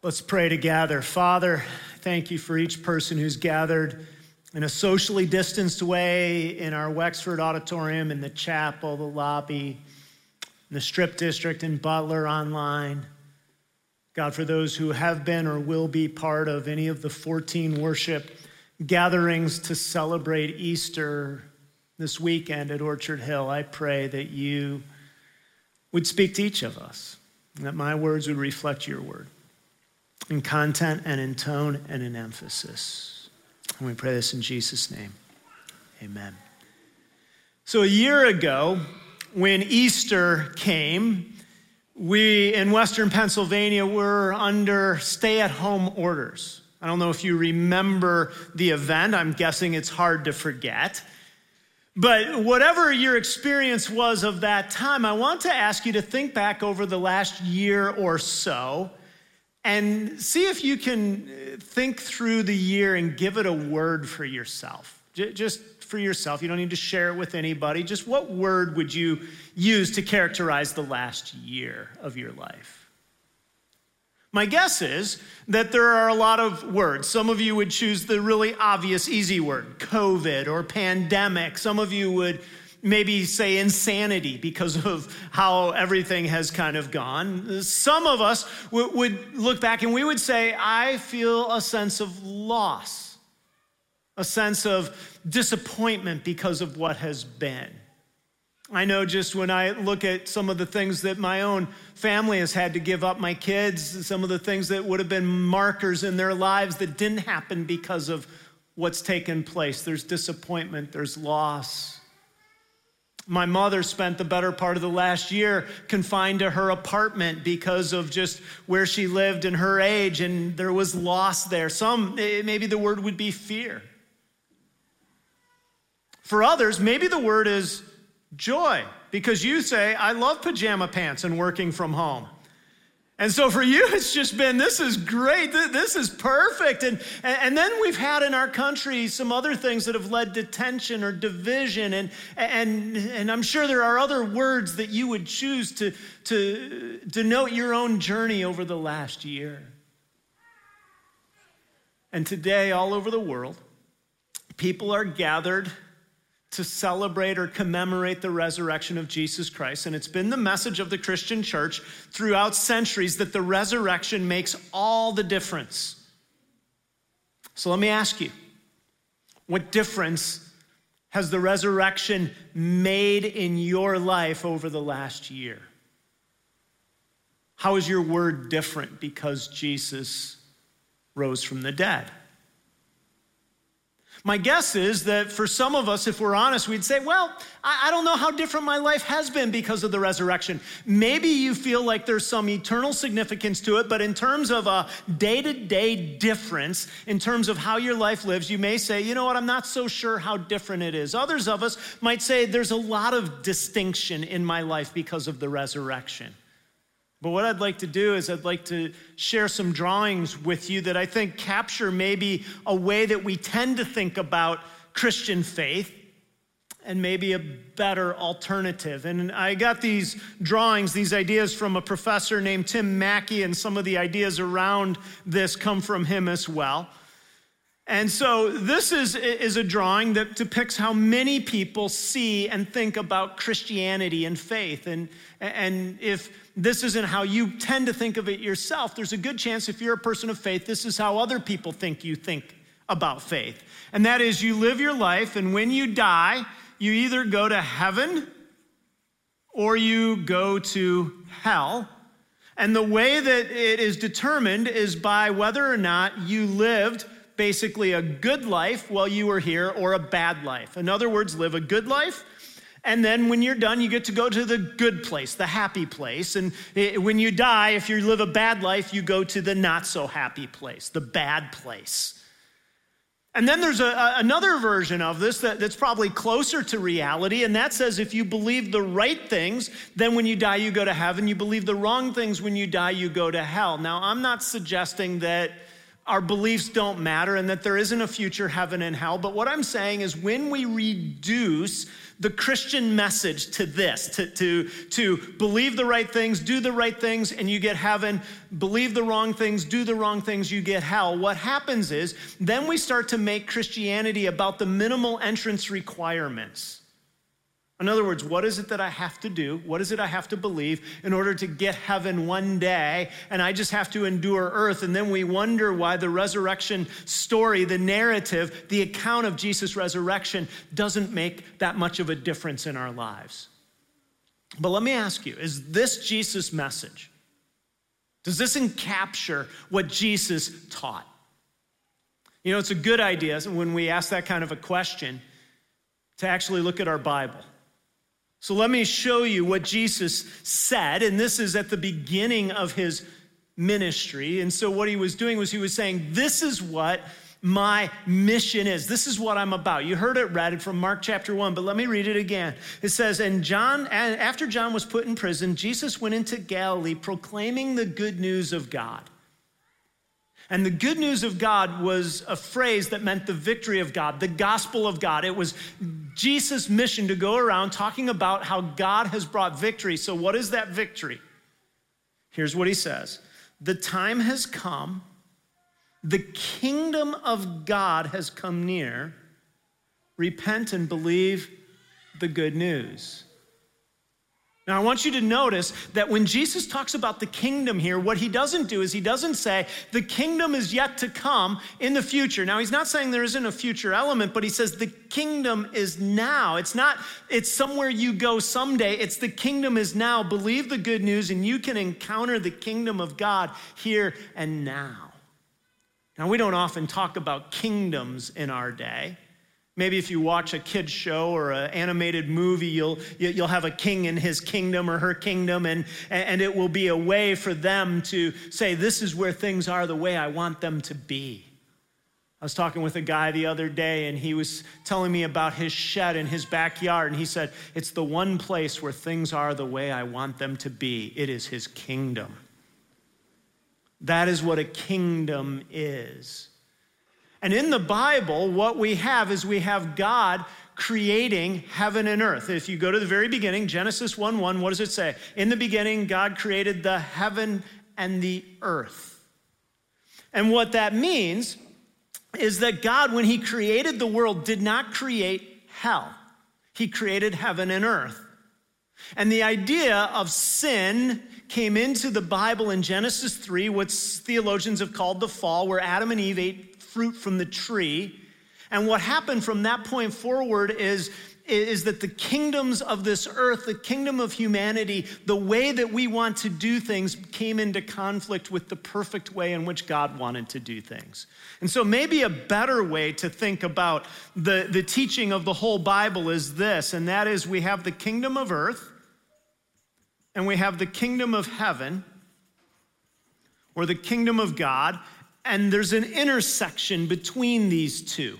Let's pray together. Father, thank you for each person who's gathered in a socially distanced way in our Wexford auditorium, in the chapel, the lobby, the strip district, in Butler, online. God, for those who have been or will be part of any of the 14 worship gatherings to celebrate Easter this weekend at Orchard Hill, I pray that you would speak to each of us, and that my words would reflect your word in content and in tone and in emphasis. And we pray this in Jesus' name. Amen. So, a year ago, when Easter came, we in Western Pennsylvania were under stay at home orders. I don't know if you remember the event. I'm guessing it's hard to forget. But whatever your experience was of that time, I want to ask you to think back over the last year or so and see if you can uh, think through the year and give it a word for yourself. Just for yourself. You don't need to share it with anybody. Just what word would you use to characterize the last year of your life? My guess is that there are a lot of words. Some of you would choose the really obvious, easy word, COVID or pandemic. Some of you would maybe say insanity because of how everything has kind of gone. Some of us would look back and we would say, I feel a sense of loss, a sense of disappointment because of what has been. I know just when I look at some of the things that my own family has had to give up, my kids, some of the things that would have been markers in their lives that didn't happen because of what's taken place. There's disappointment, there's loss. My mother spent the better part of the last year confined to her apartment because of just where she lived and her age, and there was loss there. Some, maybe the word would be fear. For others, maybe the word is joy because you say, I love pajama pants and working from home. And so for you, it's just been, this is great. This is perfect. And, and then we've had in our country some other things that have led to tension or division. And, and, and I'm sure there are other words that you would choose to, to denote your own journey over the last year. And today, all over the world, people are gathered to celebrate or commemorate the resurrection of Jesus Christ. And it's been the message of the Christian church throughout centuries that the resurrection makes all the difference. So let me ask you what difference has the resurrection made in your life over the last year? How is your word different because Jesus rose from the dead? My guess is that for some of us, if we're honest, we'd say, Well, I, don't know how different my life has been because of the resurrection. Maybe you feel like there's some eternal significance to it, but in terms of a day to day difference, in terms of how your life lives, you may say, You know what, I'm not so sure how different it is. Others of us might say, There's a lot of distinction in my life because of the resurrection. But what I'd like to do is, I'd like to share some drawings with you that I think capture maybe a way that we tend to think about Christian faith and maybe a better alternative. And I got these drawings, these ideas from a professor named Tim Mackie, and some of the ideas around this come from him as well. And so this is, is a drawing that depicts how many people see and think about Christianity and faith. And, and if this isn't how you tend to think of it yourself, there's a good chance if you're a person of faith, this is how other people think you think about faith. And that is you live your life, and when you die, you either go to heaven or you go to hell. And the way that it is determined is by whether or not you lived basically a good life while you were here or a bad life. In other words, live a good life and then when you're done, you get to go to the good place, the happy place. And when you die, if you live a bad life, you go to the not so happy place, the bad place. And then there's a, another version of this that, that's probably closer to reality, and that says if you believe the right things, then when you die, you go to heaven. You believe the wrong things, when you die, you go to hell. Now, I'm not suggesting that our beliefs don't matter and that there isn't a future heaven and hell. But what I'm saying is when we reduce the Christian message to this, to, to, to believe the right things, do the right things, and you get heaven, believe the wrong things, do the wrong things, you get hell. What happens is then we start to make Christianity about the minimal entrance requirements. In other words, what is it that I have to do? What is it I have to believe in order to get heaven one day? And I just have to endure earth. And then we wonder why the resurrection story, the narrative, the account of Jesus' resurrection doesn't make that much of a difference in our lives. But let me ask you is this Jesus' message? Does this encapture what Jesus taught? You know, it's a good idea when we ask that kind of a question to actually look at our Bible. So let me show you what Jesus said, and this is at the beginning of his ministry. And so what he was doing was he was saying, This is what my mission is. This is what I'm about. You heard it read from Mark chapter 1, but let me read it again. It says, And John, and after John was put in prison, Jesus went into Galilee proclaiming the good news of God. And the good news of God was a phrase that meant the victory of God, the gospel of God. It was Jesus' mission to go around talking about how God has brought victory. So, what is that victory? Here's what he says The time has come, the kingdom of God has come near. Repent and believe the good news. Now, I want you to notice that when Jesus talks about the kingdom here, what he doesn't do is he doesn't say the kingdom is yet to come in the future. Now, he's not saying there isn't a future element, but he says the kingdom is now. It's not, it's somewhere you go someday. It's the kingdom is now. Believe the good news, and you can encounter the kingdom of God here and now. Now, we don't often talk about kingdoms in our day. Maybe if you watch a kid's show or an animated movie, you'll, you'll have a king in his kingdom or her kingdom, and, and it will be a way for them to say, This is where things are the way I want them to be. I was talking with a guy the other day, and he was telling me about his shed in his backyard, and he said, It's the one place where things are the way I want them to be. It is his kingdom. That is what a kingdom is. And in the Bible, what we have is we have God creating heaven and earth. If you go to the very beginning, Genesis 1 1, what does it say? In the beginning, God created the heaven and the earth. And what that means is that God, when He created the world, did not create hell, He created heaven and earth. And the idea of sin came into the Bible in Genesis 3, what theologians have called the fall, where Adam and Eve ate fruit from the tree. And what happened from that point forward is, is that the kingdoms of this earth, the kingdom of humanity, the way that we want to do things came into conflict with the perfect way in which God wanted to do things. And so, maybe a better way to think about the, the teaching of the whole Bible is this, and that is we have the kingdom of earth and we have the kingdom of heaven or the kingdom of God, and there's an intersection between these two.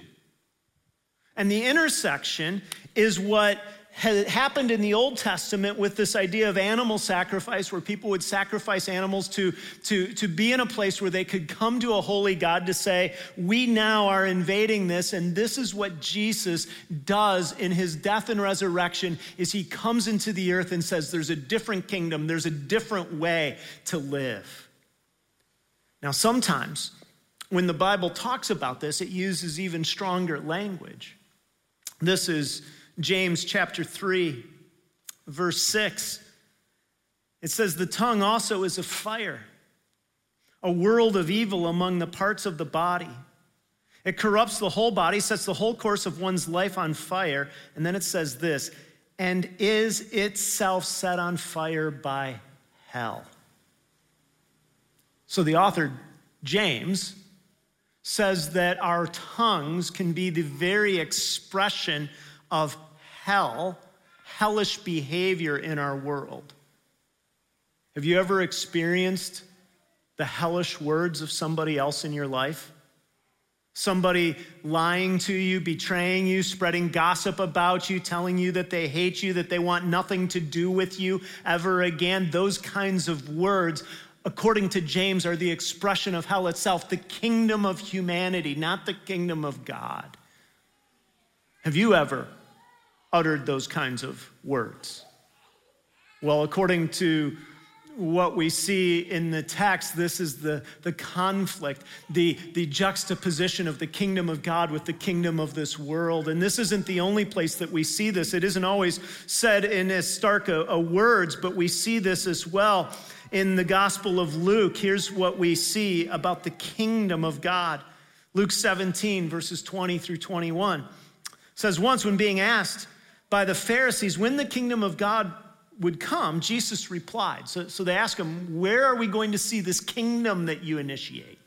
And the intersection is what had happened in the Old Testament with this idea of animal sacrifice, where people would sacrifice animals to, to, to be in a place where they could come to a holy God to say, We now are invading this, and this is what Jesus does in his death and resurrection, is he comes into the earth and says, There's a different kingdom, there's a different way to live. Now, sometimes when the Bible talks about this, it uses even stronger language. This is James chapter 3, verse 6. It says, The tongue also is a fire, a world of evil among the parts of the body. It corrupts the whole body, sets the whole course of one's life on fire. And then it says this, and is itself set on fire by hell. So the author, James, says that our tongues can be the very expression of hell, hellish behavior in our world. Have you ever experienced the hellish words of somebody else in your life? Somebody lying to you, betraying you, spreading gossip about you, telling you that they hate you, that they want nothing to do with you ever again. Those kinds of words according to James, are the expression of hell itself, the kingdom of humanity, not the kingdom of God. Have you ever uttered those kinds of words? Well, according to what we see in the text, this is the, the conflict, the, the juxtaposition of the kingdom of God with the kingdom of this world. And this isn't the only place that we see this. It isn't always said in as stark a, a words, but we see this as well in the Gospel of Luke. Here's what we see about the kingdom of God. Luke 17, verses 20 through 21 says, Once when being asked by the Pharisees when the kingdom of God would come, Jesus replied. So, so they ask him, Where are we going to see this kingdom that you initiate?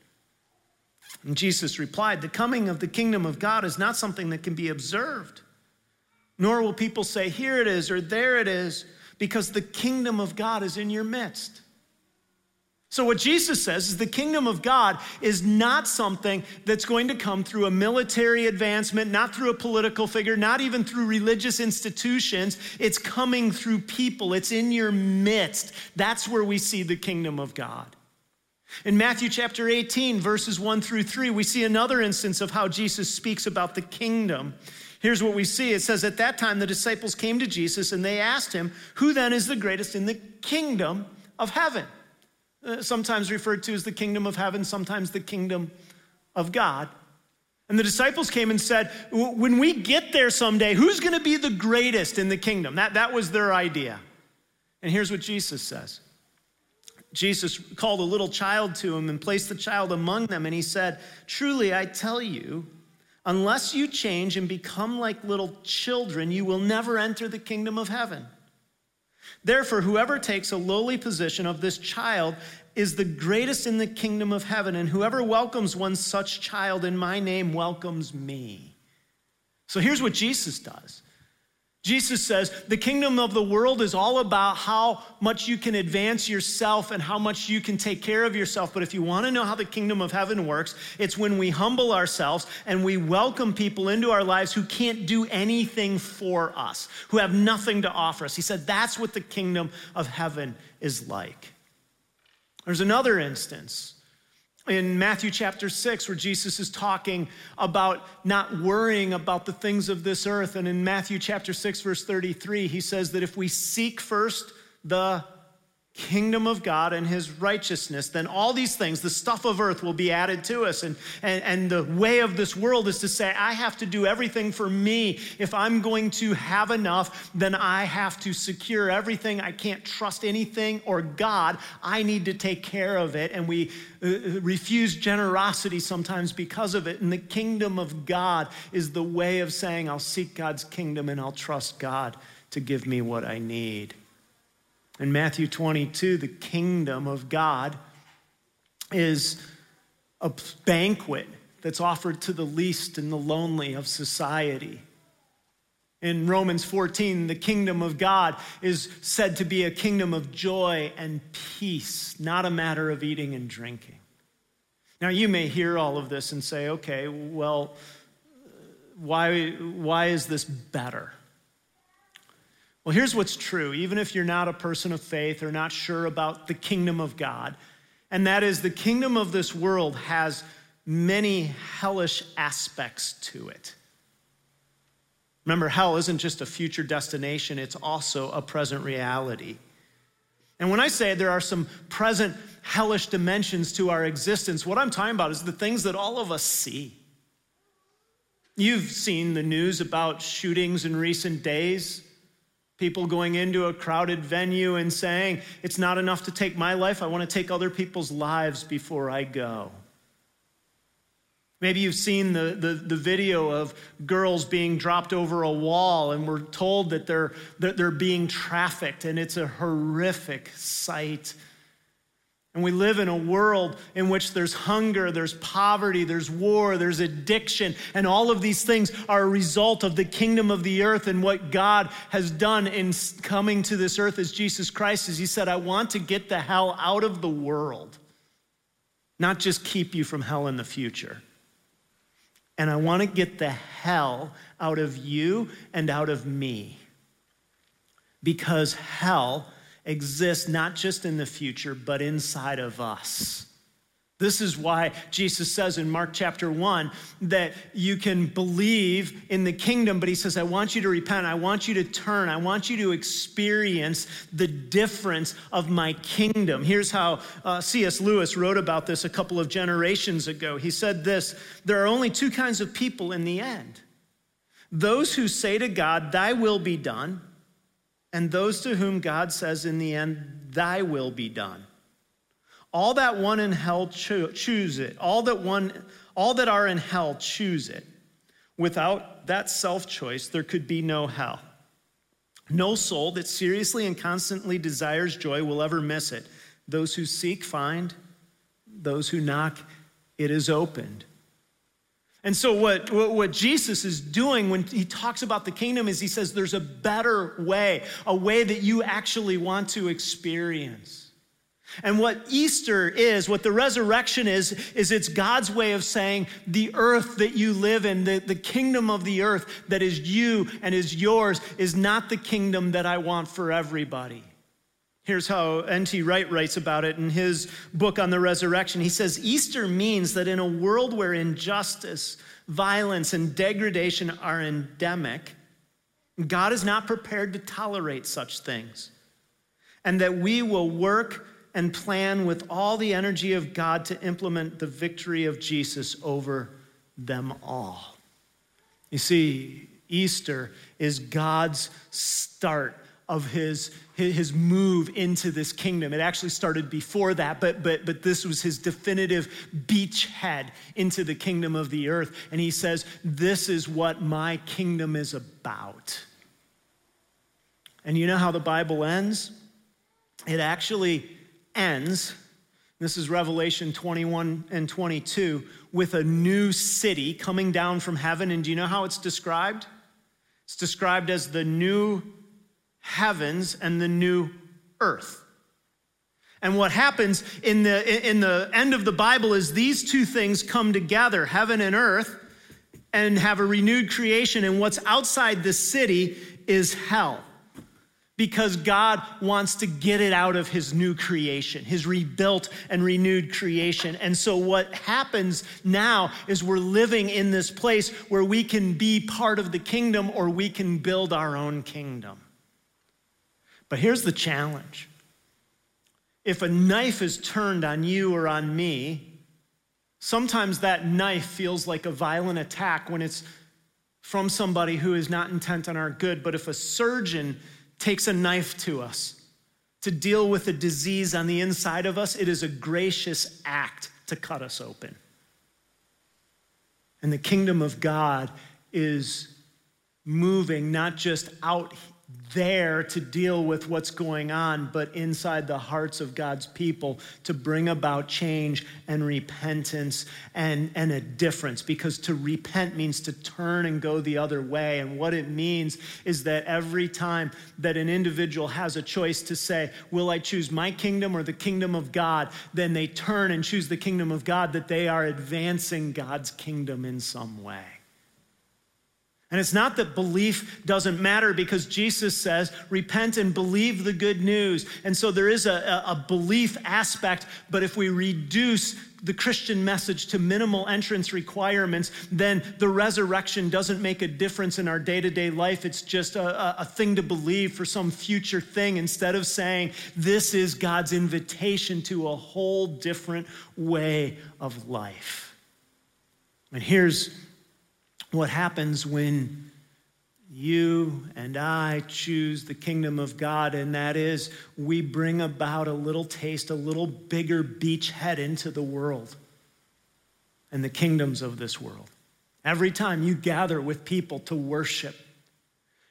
And Jesus replied, The coming of the kingdom of God is not something that can be observed, nor will people say, Here it is or there it is, because the kingdom of God is in your midst. So, what Jesus says is the kingdom of God is not something that's going to come through a military advancement, not through a political figure, not even through religious institutions. It's coming through people, it's in your midst. That's where we see the kingdom of God. In Matthew chapter 18, verses 1 through 3, we see another instance of how Jesus speaks about the kingdom. Here's what we see it says, At that time, the disciples came to Jesus and they asked him, Who then is the greatest in the kingdom of heaven? Uh, sometimes referred to as the kingdom of heaven, sometimes the kingdom of God. And the disciples came and said, When we get there someday, who's going to be the greatest in the kingdom? That, that was their idea. And here's what Jesus says Jesus called a little child to him and placed the child among them, and he said, Truly, I tell you, unless you change and become like little children, you will never enter the kingdom of heaven. Therefore, whoever takes a lowly position of this child is the greatest in the kingdom of heaven, and whoever welcomes one such child in my name welcomes me. So here's what Jesus does Jesus says the kingdom of the world is all about how much you can advance yourself and how much you can take care of yourself. But if you want to know how the kingdom of heaven works, it's when we humble ourselves and we welcome people into our lives who can't do anything for us, who have nothing to offer us. He said that's what the kingdom of heaven is like. There's another instance in Matthew chapter 6, where Jesus is talking about not worrying about the things of this earth. And in Matthew chapter 6, verse 33, he says that if we seek first the kingdom of God and his righteousness, then all these things, the stuff of earth, will be added to us. And, and, and the way of this world is to say, I have to do everything for me. If I'm going to have enough, then I have to secure everything. I can't trust anything or God. I need to take care of it. And we uh, refuse generosity sometimes because of it. And the kingdom of God is the way of saying, I'll seek God's kingdom and I'll trust God to give me what I need. In Matthew 22, the kingdom of God is a banquet that's offered to the least and the lonely of society. In Romans 14, the kingdom of God is said to be a kingdom of joy and peace, not a matter of eating and drinking. Now, you may hear all of this and say, okay, well, why, why is this better? Well, here's what's true, even if you're not a person of faith or not sure about the kingdom of God, and that is the kingdom of this world has many hellish aspects to it. Remember, hell isn't just a future destination, it's also a present reality. And when I say there are some present hellish dimensions to our existence, what I'm talking about is the things that all of us see. You've seen the news about shootings in recent days. People going into a crowded venue and saying, It's not enough to take my life, I want to take other people's lives before I go. Maybe you've seen the, the, the, video of girls being dropped over a wall, and we're told that they're, that they're being trafficked, and it's a horrific sight. And we live in a world in which there's hunger, there's poverty, there's war, there's addiction, and all of these things are a result of the kingdom of the earth and what God has done in coming to this earth as Jesus Christ. As He said, I want to get the hell out of the world, not just keep you from hell in the future. And I want to get the hell out of you and out of me. Because hell exists not just in the future, but inside of us. This is why Jesus says in Mark chapter 1 that you can believe in the kingdom, but he says, I want you to repent. I want you to turn. I want you to experience the difference of my kingdom. Here's how uh, C.S. Lewis wrote about this a couple of generations ago. He said this There are only two kinds of people in the end those who say to God, Thy will be done, and those to whom God says in the end, Thy will be done. All that one in hell cho- choose it. All that one, all that are in hell choose it. Without that self-choice, there could be no hell. No soul that seriously and constantly desires joy will ever miss it. Those who seek find, those who knock, it is opened. And so, what, what Jesus is doing when he talks about the kingdom is he says there's a better way, a way that you actually want to experience. And what Easter is, what the resurrection is, is it's God's way of saying the earth that you live in, the, the kingdom of the earth that is you and is yours, is not the kingdom that I want for everybody. Here's how N.T. Wright writes about it in his book on the resurrection. He says Easter means that in a world where injustice, violence, and degradation are endemic, God is not prepared to tolerate such things, and that we will work and plan with all the energy of God to implement the victory of Jesus over them all. You see, Easter is God's start of his, his move into this kingdom. It actually started before that, but, but, but this was his definitive beachhead into the kingdom of the earth. And he says, This is what my kingdom is about. And you know how the Bible ends? It actually ends, this is Revelation 21 and 22, with a new city coming down from heaven. And do you know how it's described? It's described as the new heavens and the new earth. And what happens in the, in the end of the Bible is these two things come together, heaven and earth, and have a renewed creation. And what's outside the city is hell because God wants to get it out of his new creation, his rebuilt and renewed creation. And so, what happens now is we're living in this place where we can be part of the kingdom or we can build our own kingdom. But here's the challenge if a knife is turned on you or on me, sometimes that knife feels like a violent attack when it's from somebody who is not intent on our good. But if a surgeon takes a knife to us to deal with a disease on the inside of us, it is a gracious act to cut us open. And the kingdom of God is moving not just out there to deal with what's going on, but inside the hearts of God's people to bring about change and repentance and, and a difference. Because to repent means to turn and go the other way. And what it means is that every time that an individual has a choice to say, Will I choose my kingdom or the kingdom of God? then they turn and choose the kingdom of God, that they are advancing God's kingdom in some way. And it's not that belief doesn't matter because Jesus says, repent and believe the good news. And so there is a, a, belief aspect, but if we reduce the Christian message to minimal entrance requirements, then the resurrection doesn't make a difference in our day to day life. It's just a, a thing to believe for some future thing instead of saying, this is God's invitation to a whole different way of life. And here's what happens when you and I choose the kingdom of God, and that is we bring about a little taste, a little bigger beachhead into the world and the kingdoms of this world. Every time you gather with people to worship,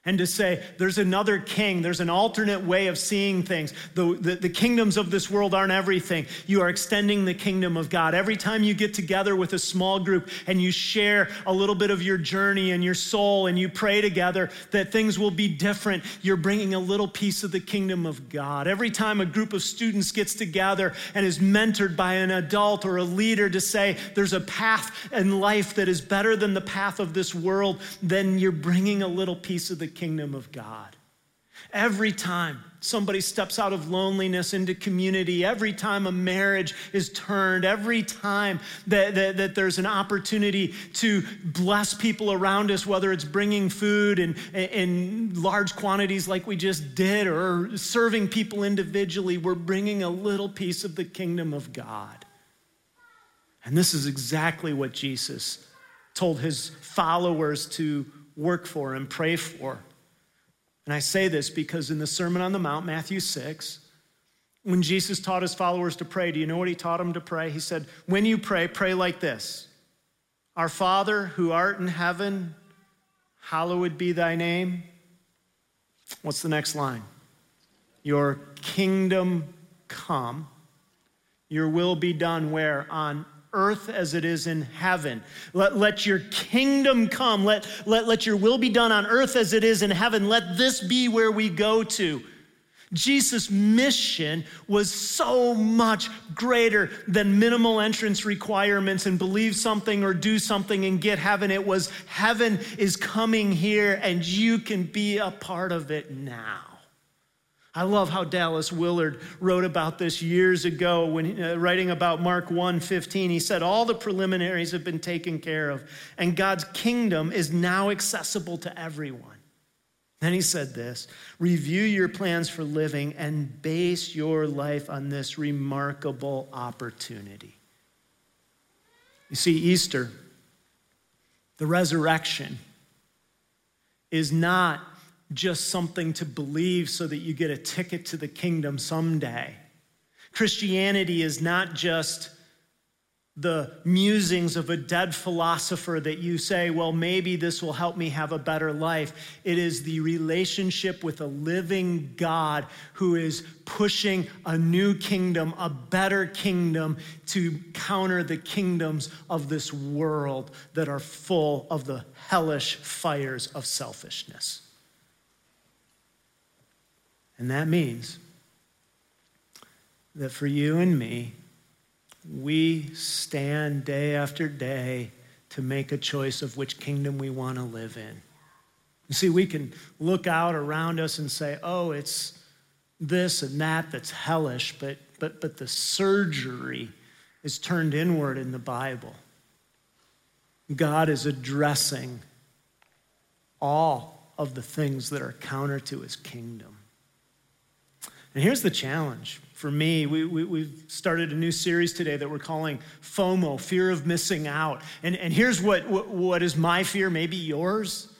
and to say there's another king, there's an alternate way of seeing things. The, the, the, kingdoms of this world aren't everything. You are extending the kingdom of God. Every time you get together with a small group and you share a little bit of your journey and your soul and you pray together that things will be different, you're bringing a little piece of the kingdom of God. Every time a group of students gets together and is mentored by an adult or a leader to say there's a path in life that is better than the path of this world, then you're bringing a little piece of the kingdom of God. Every time somebody steps out of loneliness into community, every time a marriage is turned, every time that, that, that, there's an opportunity to bless people around us, whether it's bringing food in, in large quantities like we just did or serving people individually, we're bringing a little piece of the kingdom of God. And this is exactly what Jesus told his followers to work for and pray for. And I say this because in the Sermon on the Mount, Matthew 6, when Jesus taught his followers to pray, do you know what he taught them to pray? He said, When you pray, pray like this Our Father who art in heaven, hallowed be thy name. What's the next line? Your kingdom come, your will be done where? On earth as it is in heaven. Let, let your kingdom come. Let, let, let your will be done on earth as it is in heaven. Let this be where we go to. Jesus' mission was so much greater than minimal entrance requirements and believe something or do something and get heaven. It was heaven is coming here and you can be a part of it now. I love how Dallas Willard wrote about this years ago when uh, writing about Mark 1:15 he said all the preliminaries have been taken care of and God's kingdom is now accessible to everyone. Then he said this, review your plans for living and base your life on this remarkable opportunity. You see Easter the resurrection is not just something to believe so that you get a ticket to the kingdom someday. Christianity is not just the musings of a dead philosopher that you say, well, maybe this will help me have a better life. It is the relationship with a living God who is pushing a new kingdom, a better kingdom, to counter the kingdoms of this world that are full of the hellish fires of selfishness. And that means that for you and me, we stand day after day to make a choice of which kingdom we want to live in. You see, we can look out around us and say, oh, it's this and that that's hellish, but, but, but the surgery is turned inward in the Bible. God is addressing all of the things that are counter to his kingdom. And here's the challenge for me. We, we, we've started a new series today that we're calling FOMO, fear of missing out. And, and here's what, what, what is my fear, maybe yours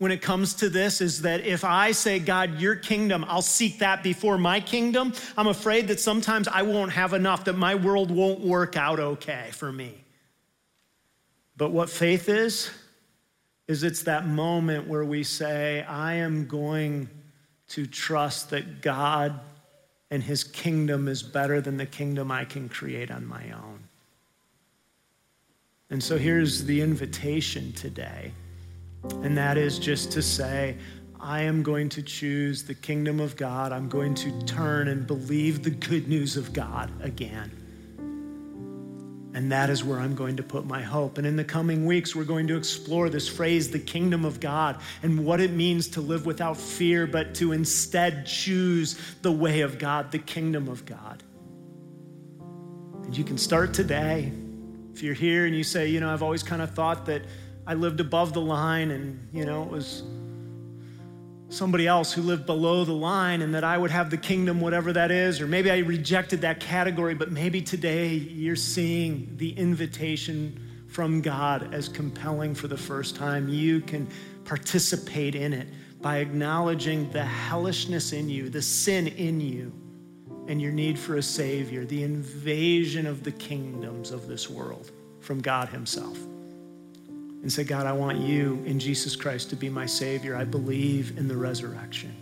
when it comes to this is that if I say, God, your kingdom, I'll seek that before my kingdom, I'm afraid that sometimes I won't have enough, that my world won't work out okay for me. But what faith is, is it's that moment where we say, I am going to trust that God and his kingdom is better than the kingdom I can create on my own. And so here's the invitation today, and that is just to say, I am going to choose the kingdom of God. I'm going to turn and believe the good news of God again. And that is where I'm going to put my hope. And in the coming weeks, we're going to explore this phrase, the kingdom of God, and what it means to live without fear, but to instead choose the way of God, the kingdom of God. And you can start today. If you're here and you say, you know, I've always kind of thought that I lived above the line and, you know, it was somebody else who lived below the line and that I would have the kingdom, whatever that is. Or maybe I rejected that category, but maybe today you're seeing the invitation from God as compelling for the first time. You can participate in it by acknowledging the hellishness in you, the sin in you, and your need for a Savior, the invasion of the kingdoms of this world from God Himself and say, God, I want you in Jesus Christ to be my Savior. I believe in the resurrection.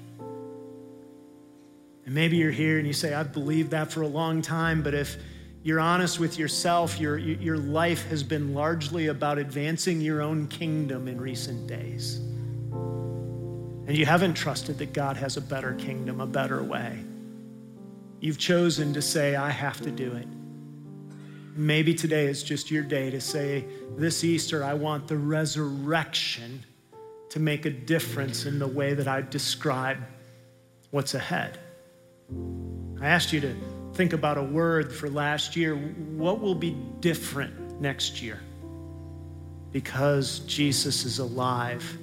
And maybe you're here and you say, I've believed that for a long time, but if you're honest with yourself, your, your life has been largely about advancing your own kingdom in recent days. And you haven't trusted that God has a better kingdom, a better way. You've chosen to say, I have to do it. Maybe today is just your day to say, This Easter, I want the resurrection to make a difference in the way that I describe what's ahead. I asked you to think about a word for last year. What will be different next year? Because Jesus is alive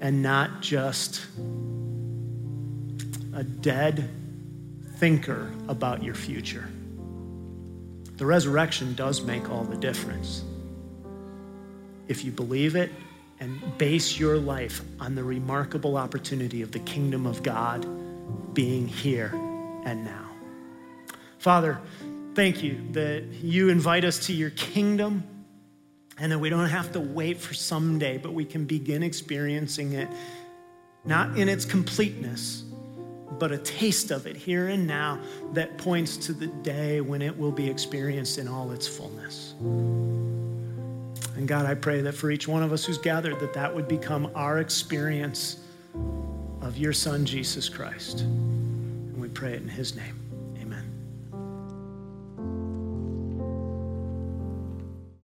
and not just a dead thinker about your future. The resurrection does make all the difference. If you believe it and base your life on the remarkable opportunity of the kingdom of God being here and now. Father, thank you that you invite us to your kingdom and that we don't have to wait for someday, but we can begin experiencing it, not in its completeness, but a taste of it here and now that points to the day when it will be experienced in all its fullness. And God, I pray that for each one of us who's gathered, that that would become our experience of your Son, Jesus Christ. And we pray it in his name.